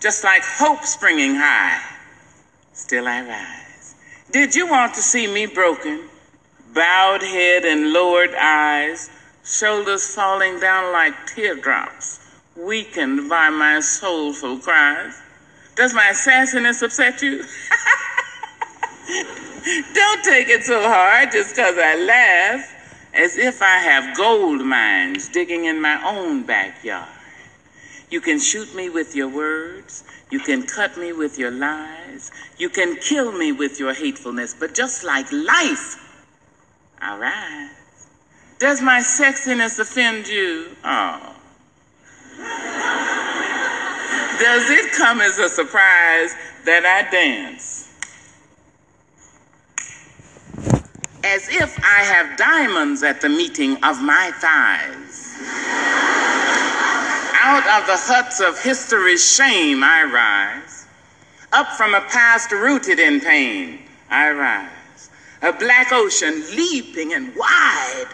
just like hope springing high, still I rise. Did you want to see me broken? Bowed head and lowered eyes, shoulders falling down like teardrops, weakened by my soulful cries. Does my sassiness upset you? Don't take it so hard just because I laugh, as if I have gold mines digging in my own backyard. You can shoot me with your words. You can cut me with your lies. You can kill me with your hatefulness. But just like life, I rise. Does my sexiness offend you? Oh. Does it come as a surprise that I dance? As if I have diamonds at the meeting of my thighs. Out of the huts of history's shame, I rise. Up from a past rooted in pain, I rise. A black ocean leaping and wide,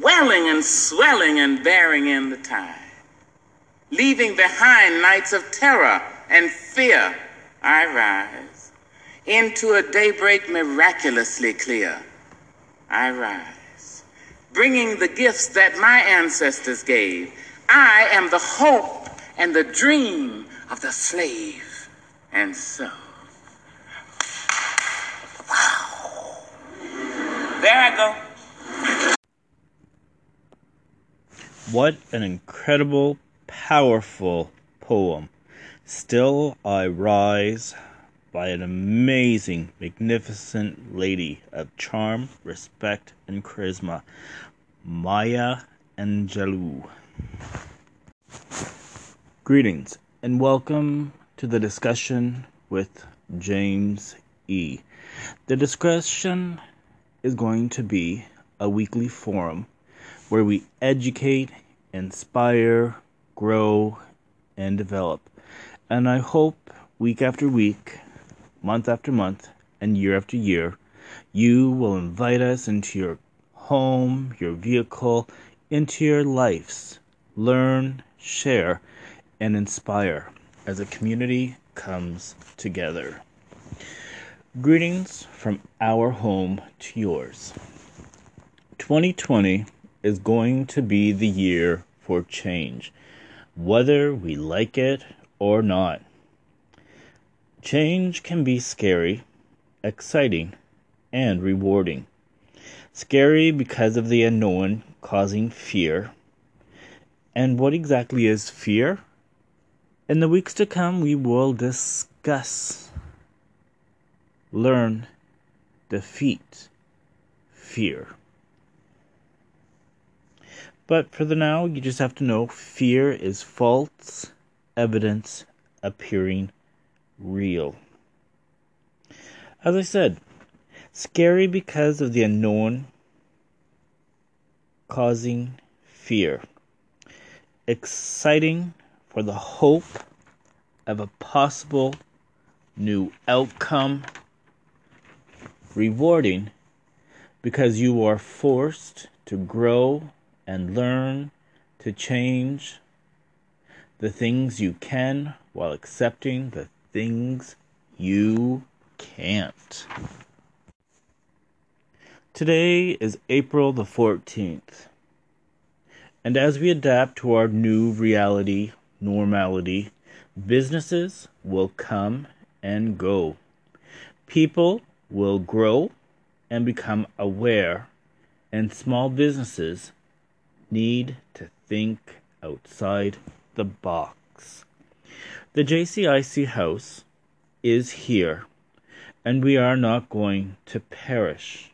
welling and swelling and bearing in the tide. Leaving behind nights of terror and fear, I rise. Into a daybreak miraculously clear, I rise. Bringing the gifts that my ancestors gave. I am the hope and the dream of the slave. And so, wow. There I go. What an incredible, powerful poem. Still I Rise by an amazing, magnificent lady of charm, respect, and charisma, Maya Angelou. Greetings and welcome to the discussion with James E. The discussion is going to be a weekly forum where we educate, inspire, grow, and develop. And I hope week after week, month after month, and year after year, you will invite us into your home, your vehicle, into your lives. Learn, share, and inspire as a community comes together. Greetings from our home to yours. 2020 is going to be the year for change, whether we like it or not. Change can be scary, exciting, and rewarding. Scary because of the unknown causing fear. And what exactly is fear? In the weeks to come, we will discuss, learn, defeat fear. But for the now, you just have to know fear is false evidence appearing real. As I said, scary because of the unknown causing fear. Exciting for the hope of a possible new outcome. Rewarding because you are forced to grow and learn to change the things you can while accepting the things you can't. Today is April the 14th. And as we adapt to our new reality, normality, businesses will come and go. People will grow and become aware, and small businesses need to think outside the box. The JCIC house is here, and we are not going to perish,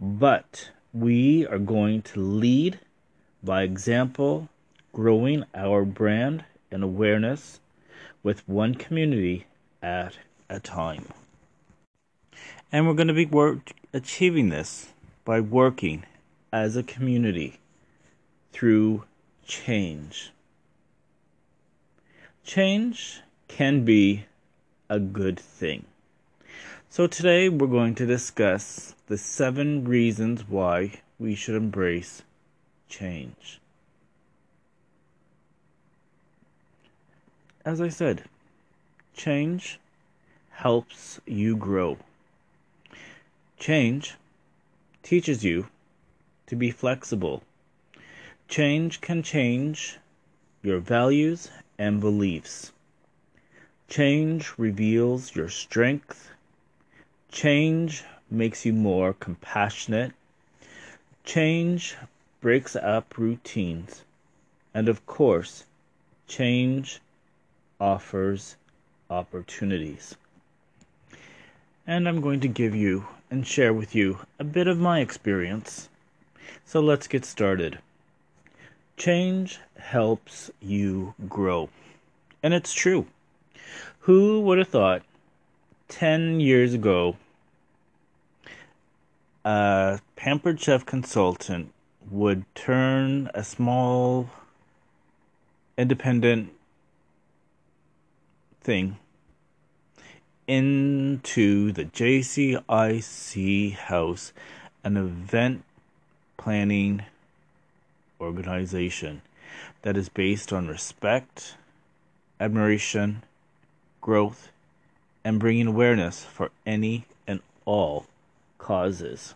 but we are going to lead by example, growing our brand and awareness with one community at a time. And we're going to be work- achieving this by working as a community through change. Change can be a good thing. So, today we're going to discuss the seven reasons why we should embrace change. As I said, change helps you grow. Change teaches you to be flexible. Change can change your values and beliefs. Change reveals your strength. Change makes you more compassionate. Change breaks up routines. And of course, change offers opportunities. And I'm going to give you and share with you a bit of my experience. So let's get started. Change helps you grow. And it's true. Who would have thought 10 years ago a pampered chef consultant would turn a small independent thing into the JCIC house, an event planning organization that is based on respect, admiration, growth, and bringing awareness for any and all causes.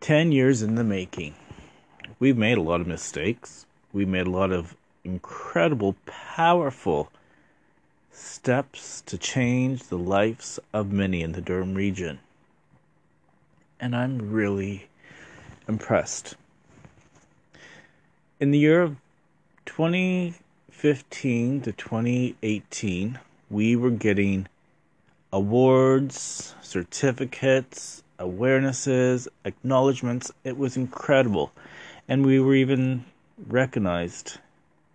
10 years in the making. We've made a lot of mistakes. We've made a lot of incredible, powerful steps to change the lives of many in the Durham region. And I'm really impressed. In the year of 2015 to 2018, we were getting awards, certificates, awarenesses, acknowledgments. It was incredible. And we were even recognized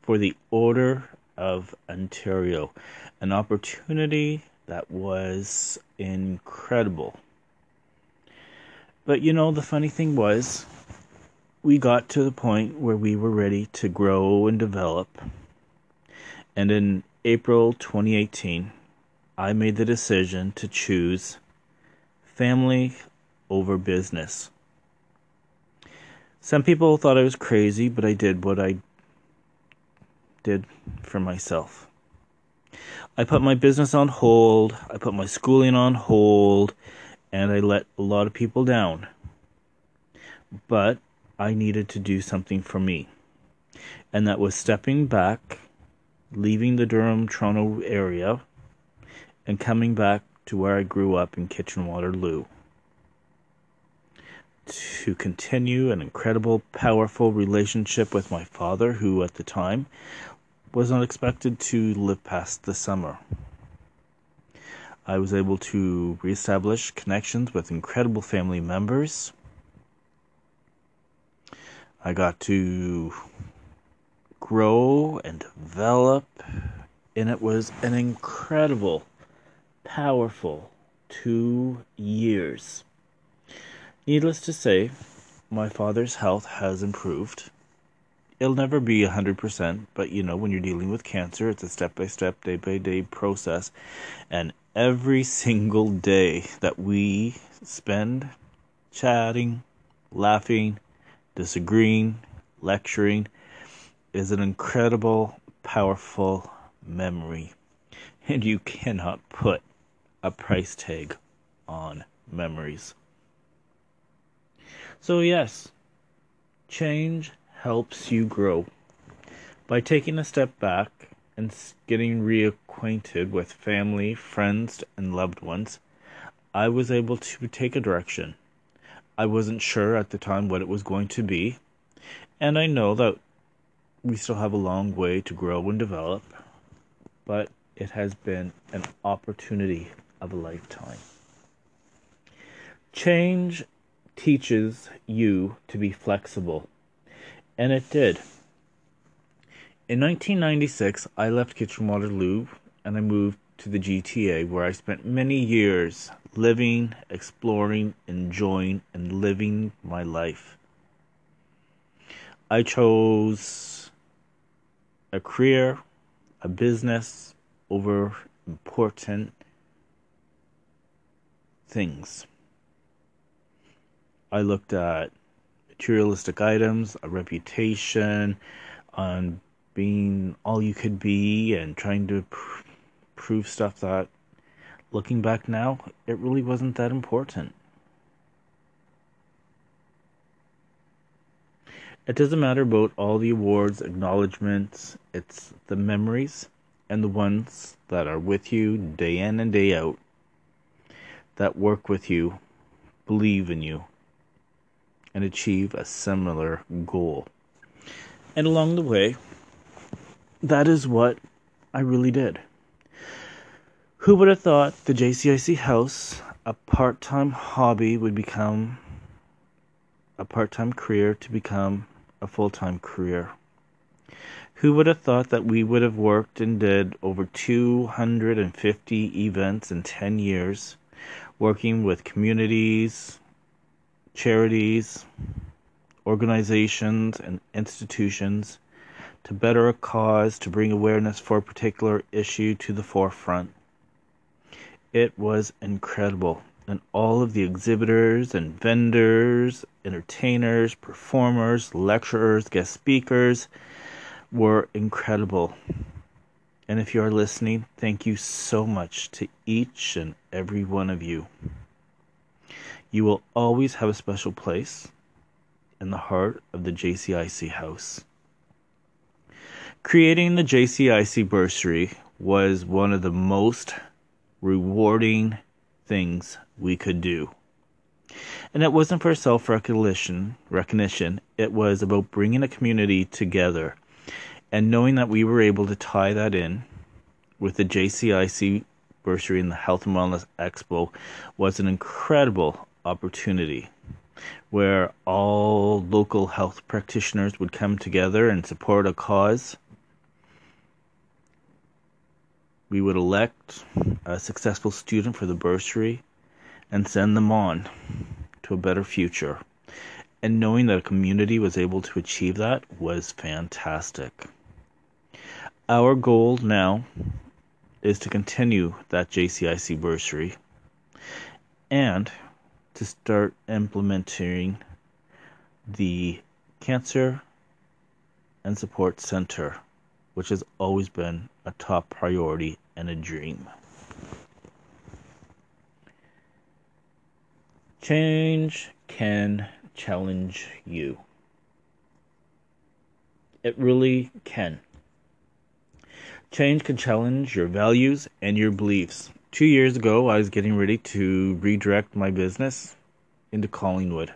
for the Order of Ontario, an opportunity that was incredible. But you know, the funny thing was, we got to the point where we were ready to grow and develop. And in April 2018, I made the decision to choose family over business. Some people thought I was crazy, but I did what I did for myself. I put my business on hold, I put my schooling on hold, and I let a lot of people down. But I needed to do something for me. And that was stepping back, leaving the Durham Toronto area, and coming back to where I grew up in Kitchener Waterloo to continue an incredible, powerful relationship with my father, who at the time was not expected to live past the summer. I was able to reestablish connections with incredible family members. I got to grow and develop, and it was an incredible, powerful two years. Needless to say, my father's health has improved. It'll never be 100%, but you know, when you're dealing with cancer, it's a step by step, day by day process. And every single day that we spend chatting, laughing, disagreeing, lecturing is an incredible, powerful memory. And you cannot put a price tag on memories. So, yes, change helps you grow. By taking a step back and getting reacquainted with family, friends, and loved ones, I was able to take a direction. I wasn't sure at the time what it was going to be, and I know that we still have a long way to grow and develop, but it has been an opportunity of a lifetime. Change teaches you to be flexible. And it did. In 1996, I left Kitchener Waterloo and I moved to the GTA, where I spent many years living, exploring, enjoying, and living my life. I chose a career, a business over important things. I looked at materialistic items, a reputation, on being all you could be, and trying to pr- prove stuff that, looking back now, it really wasn't that important. It doesn't matter about all the awards, acknowledgments, it's the memories and the ones that are with you day in and day out, that work with you, believe in you, and achieve a similar goal. And along the way, that is what I really did. Who would have thought the JCIC house, a part time hobby, would become a part time career to become a full time career? Who would have thought that we would have worked and did over 250 events in 10 years, working with communities, charities, organizations, and institutions to better a cause to bring awareness for a particular issue to the forefront. It was incredible. And all of the exhibitors and vendors, entertainers, performers, lecturers, guest speakers were incredible. And if you are listening, thank you so much to each and every one of you. You will always have a special place in the heart of the JCIC house. Creating the JCIC bursary was one of the most rewarding things we could do. And it wasn't for self recognition. It was about bringing a community together and knowing that we were able to tie that in with the JCIC bursary and the Health and Wellness Expo was an incredible opportunity where all local health practitioners would come together and support a cause. We would elect a successful student for the bursary and send them on to a better future. And knowing that a community was able to achieve that was fantastic. Our goal now is to continue that JCIC bursary and to start implementing the Cancer and Support Center, which has always been a top priority and a dream. Change can challenge you. It really can. Change can challenge your values and your beliefs two years ago, I was getting ready to redirect my business into Collingwood.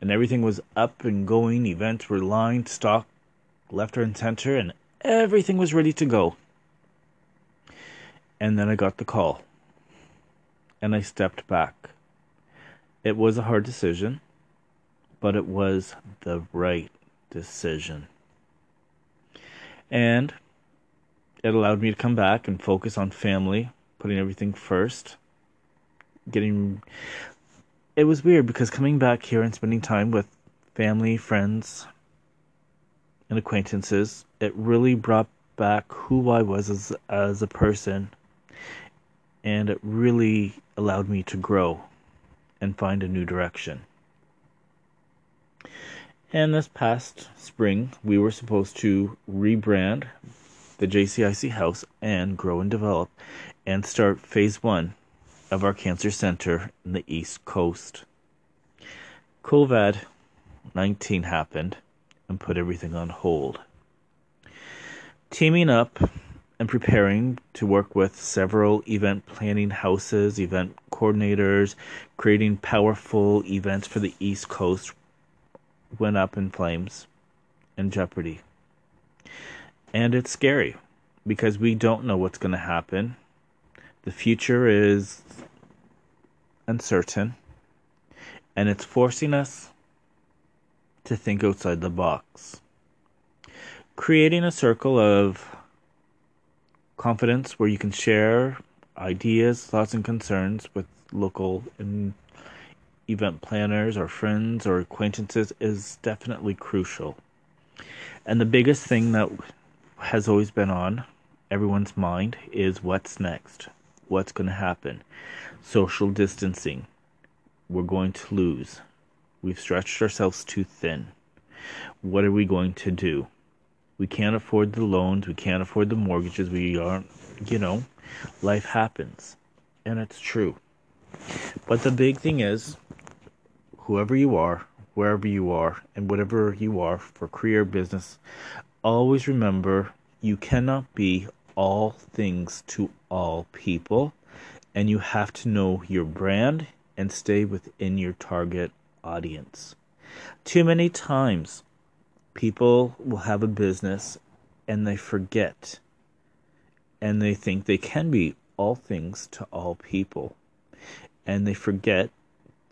And everything was up and going, events were lined, stock left, and center, and everything was ready to go. And then I got the call. And I stepped back. It was a hard decision, but it was the right decision. And it allowed me to come back and focus on family putting everything first. Getting it was weird because coming back here and spending time with family, friends, and acquaintances, it really brought back who I was as as a person, and it really allowed me to grow and find a new direction. And this past spring, we were supposed to rebrand the JCIC house and grow and develop and start phase one of our cancer center in the East Coast. COVID 19 happened and put everything on hold. Teaming up and preparing to work with several event planning houses, event coordinators, creating powerful events for the East Coast went up in flames and jeopardy. And it's scary because we don't know what's going to happen the future is uncertain, and it's forcing us to think outside the box. creating a circle of confidence where you can share ideas, thoughts, and concerns with local and event planners or friends or acquaintances is definitely crucial. And the biggest thing that has always been on everyone's mind is what's next? What's going to happen? Social distancing. We're going to lose. We've stretched ourselves too thin. What are we going to do? We can't afford the loans. We can't afford the mortgages. We aren't, you know, life happens. And it's true. But the big thing is, whoever you are, wherever you are, and whatever you are for career, business, always remember you cannot be all things to all people, and you have to know your brand and stay within your target audience. Too many times, people will have a business and they forget and they think they can be all things to all people and they forget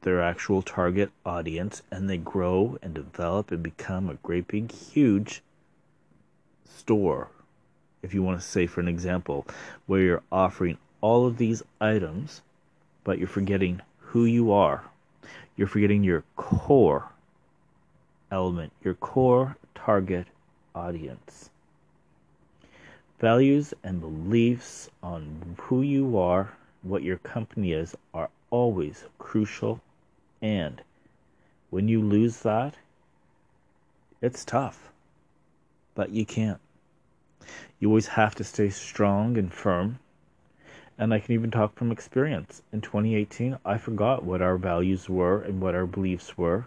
their actual target audience and they grow and develop and become a great big huge store if you want to say for an example where you're offering all of these items but you're forgetting who you are. You're forgetting your core element your core target audience. Values and beliefs on who you are what your company is are always crucial. And when you lose that it's tough but you can't you always have to stay strong and firm. And I can even talk from experience. In 2018, I forgot what our values were and what our beliefs were.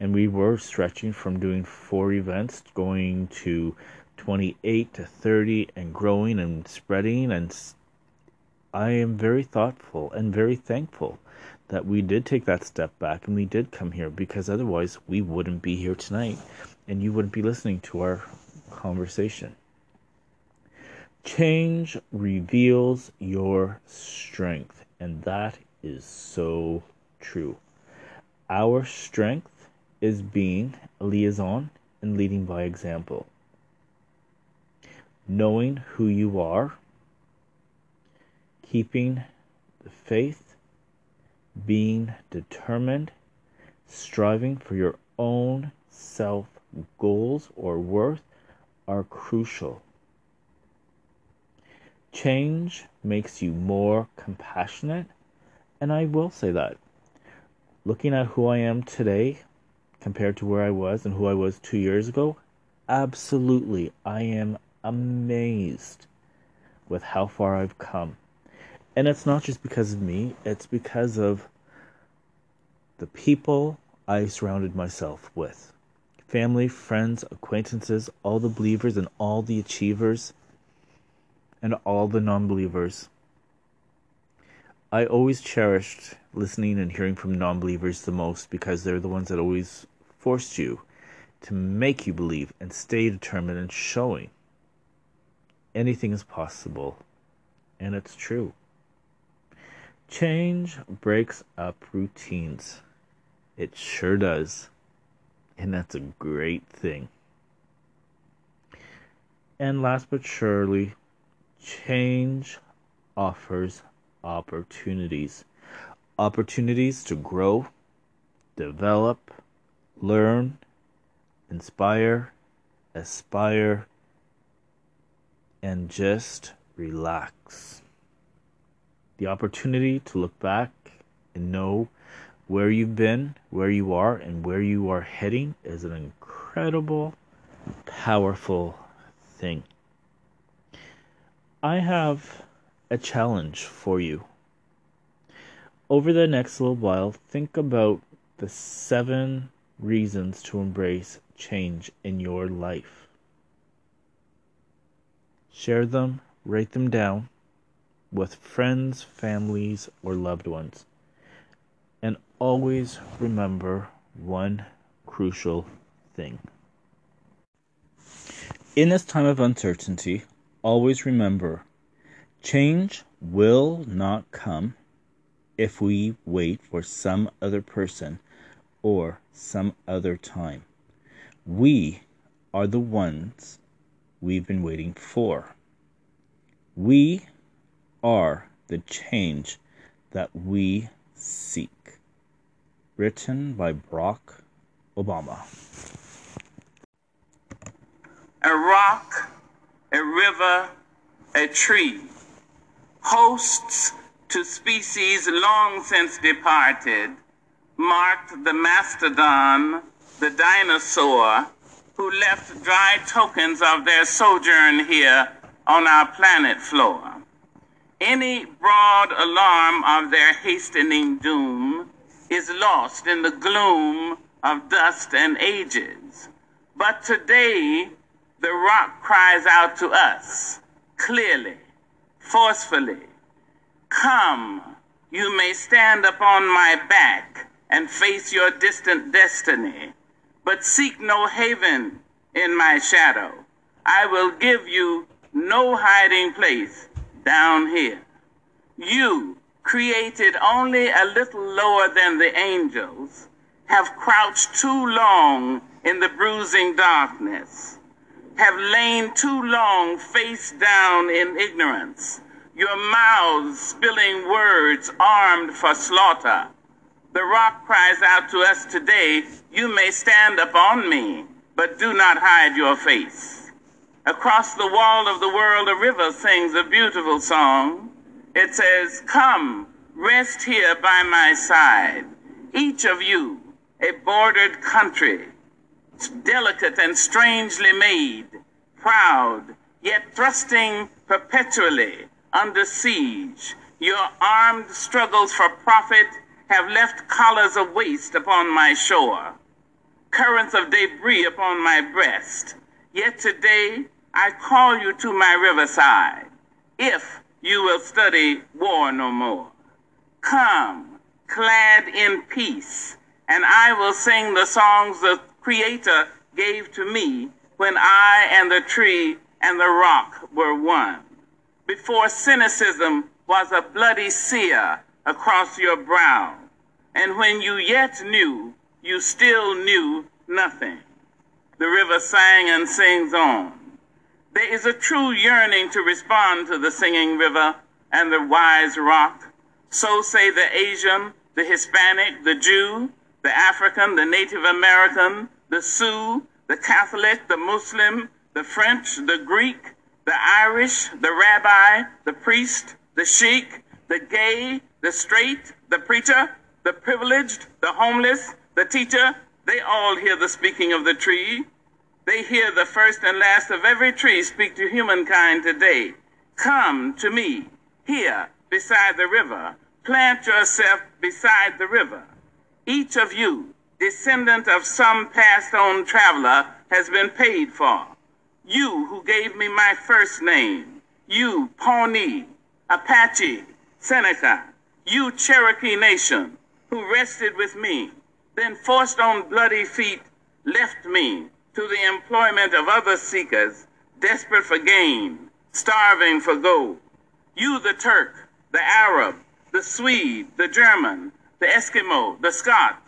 And we were stretching from doing four events, going to 28 to 30 and growing and spreading. And I am very thoughtful and very thankful that we did take that step back and we did come here because otherwise we wouldn't be here tonight and you wouldn't be listening to our conversation. Change reveals your strength, and that is so true. Our strength is being a liaison and leading by example. Knowing who you are, keeping the faith, being determined, striving for your own self goals or worth are crucial Change makes you more compassionate, and I will say that. Looking at who I am today compared to where I was and who I was two years ago, absolutely, I am amazed with how far I've come. And it's not just because of me, it's because of the people I surrounded myself with family, friends, acquaintances, all the believers, and all the achievers and all the non believers. I always cherished listening and hearing from non believers the most because they're the ones that always forced you to make you believe and stay determined and showing anything is possible. And it's true. Change breaks up routines. It sure does. And that's a great thing. And last but surely, Change offers opportunities. Opportunities to grow, develop, learn, inspire, aspire, and just relax. The opportunity to look back and know where you've been, where you are, and where you are heading is an incredible, powerful thing. I have a challenge for you. Over the next little while, think about the seven reasons to embrace change in your life. Share them, write them down with friends, families, or loved ones. Always remember one crucial thing. In this time of uncertainty, always remember change will not come if we wait for some other person or some other time. We are the ones we've been waiting for. We are the change that we seek. Written by Barack Obama. A rock, a river, a tree, hosts to species long since departed, marked the mastodon, the dinosaur, who left dry tokens of their sojourn here on our planet floor. Any broad alarm of their hastening doom is lost in the gloom of dust and ages. But today, the rock cries out to us clearly, forcefully Come, you may stand upon my back and face your distant destiny, but seek no haven in my shadow. I will give you no hiding place down here. You, created only a little lower than the angels, have crouched too long in the bruising darkness, have lain too long face down in ignorance, your mouths spilling words armed for slaughter. The rock cries out to us today, You may stand upon me, but do not hide your face. Across the wall of the world, a river sings a beautiful song. It says, Come, rest here by my side. Each of you, a bordered country, delicate and strangely made, proud, yet thrusting perpetually under siege. Your armed struggles for profit have left collars of waste upon my shore, currents of debris upon my breast. Yet today I call you to my riverside. If you will study war no more. Come, clad in peace, and I will sing the songs the Creator gave to me when I and the tree and the rock were one. Before cynicism was a bloody sear across your brow, and when you yet knew, you still knew nothing. The river sang and sings on. There is a true yearning to respond to the singing river and the wise rock. So say the Asian, the Hispanic, the Jew, the African, the Native American, the Sioux, the Catholic, the Muslim, the French, the Greek, the Irish, the rabbi, the priest, the sheik, the gay, the straight, the preacher, the privileged, the homeless, the teacher, they all hear the speaking of the tree. They hear the first and last of every tree speak to humankind today. Come to me, here, beside the river. Plant yourself beside the river. Each of you, descendant of some passed on traveler, has been paid for. You who gave me my first name, you Pawnee, Apache, Seneca, you Cherokee Nation, who rested with me, then forced on bloody feet, left me to the employment of other seekers, desperate for gain, starving for gold. You, the Turk, the Arab, the Swede, the German, the Eskimo, the Scot,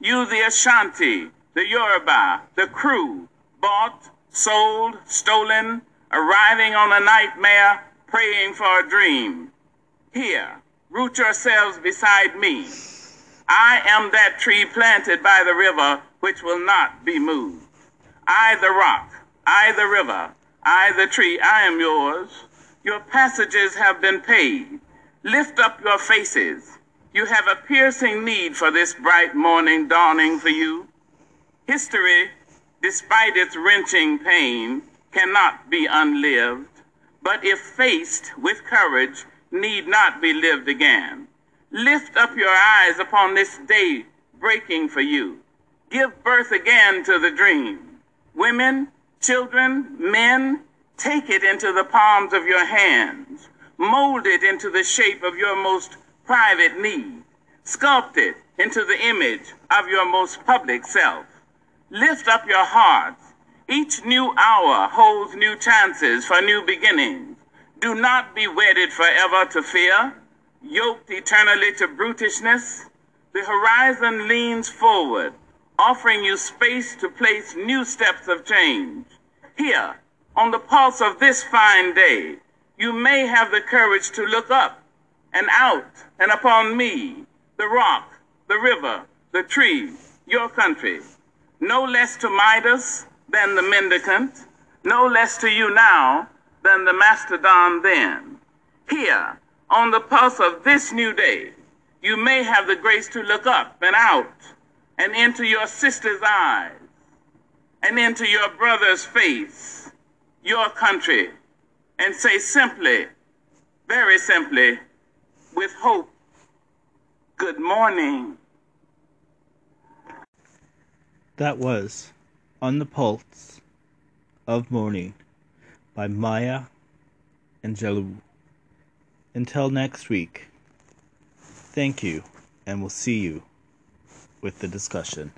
you, the Ashanti, the Yoruba, the Kru, bought, sold, stolen, arriving on a nightmare, praying for a dream. Here, root yourselves beside me. I am that tree planted by the river which will not be moved. I the rock, I the river, I the tree, I am yours. Your passages have been paid. Lift up your faces. You have a piercing need for this bright morning dawning for you. History, despite its wrenching pain, cannot be unlived, but if faced with courage, need not be lived again. Lift up your eyes upon this day breaking for you. Give birth again to the dream women, children, men, take it into the palms of your hands. Mold it into the shape of your most private need. Sculpt it into the image of your most public self. Lift up your hearts. Each new hour holds new chances for new beginnings. Do not be wedded forever to fear, yoked eternally to brutishness. The horizon leans forward offering you space to place new steps of change. Here, on the pulse of this fine day, you may have the courage to look up and out and upon me, the rock, the river, the tree, your country, no less to Midas than the mendicant, no less to you now than the mastodon then. Here, on the pulse of this new day, you may have the grace to look up and out and into your sister's eyes and into your brother's face, your country, and say simply, very simply, with hope, good morning. That was On the Pulse of Morning by Maya Angelou. Until next week, thank you, and we'll see you with the discussion.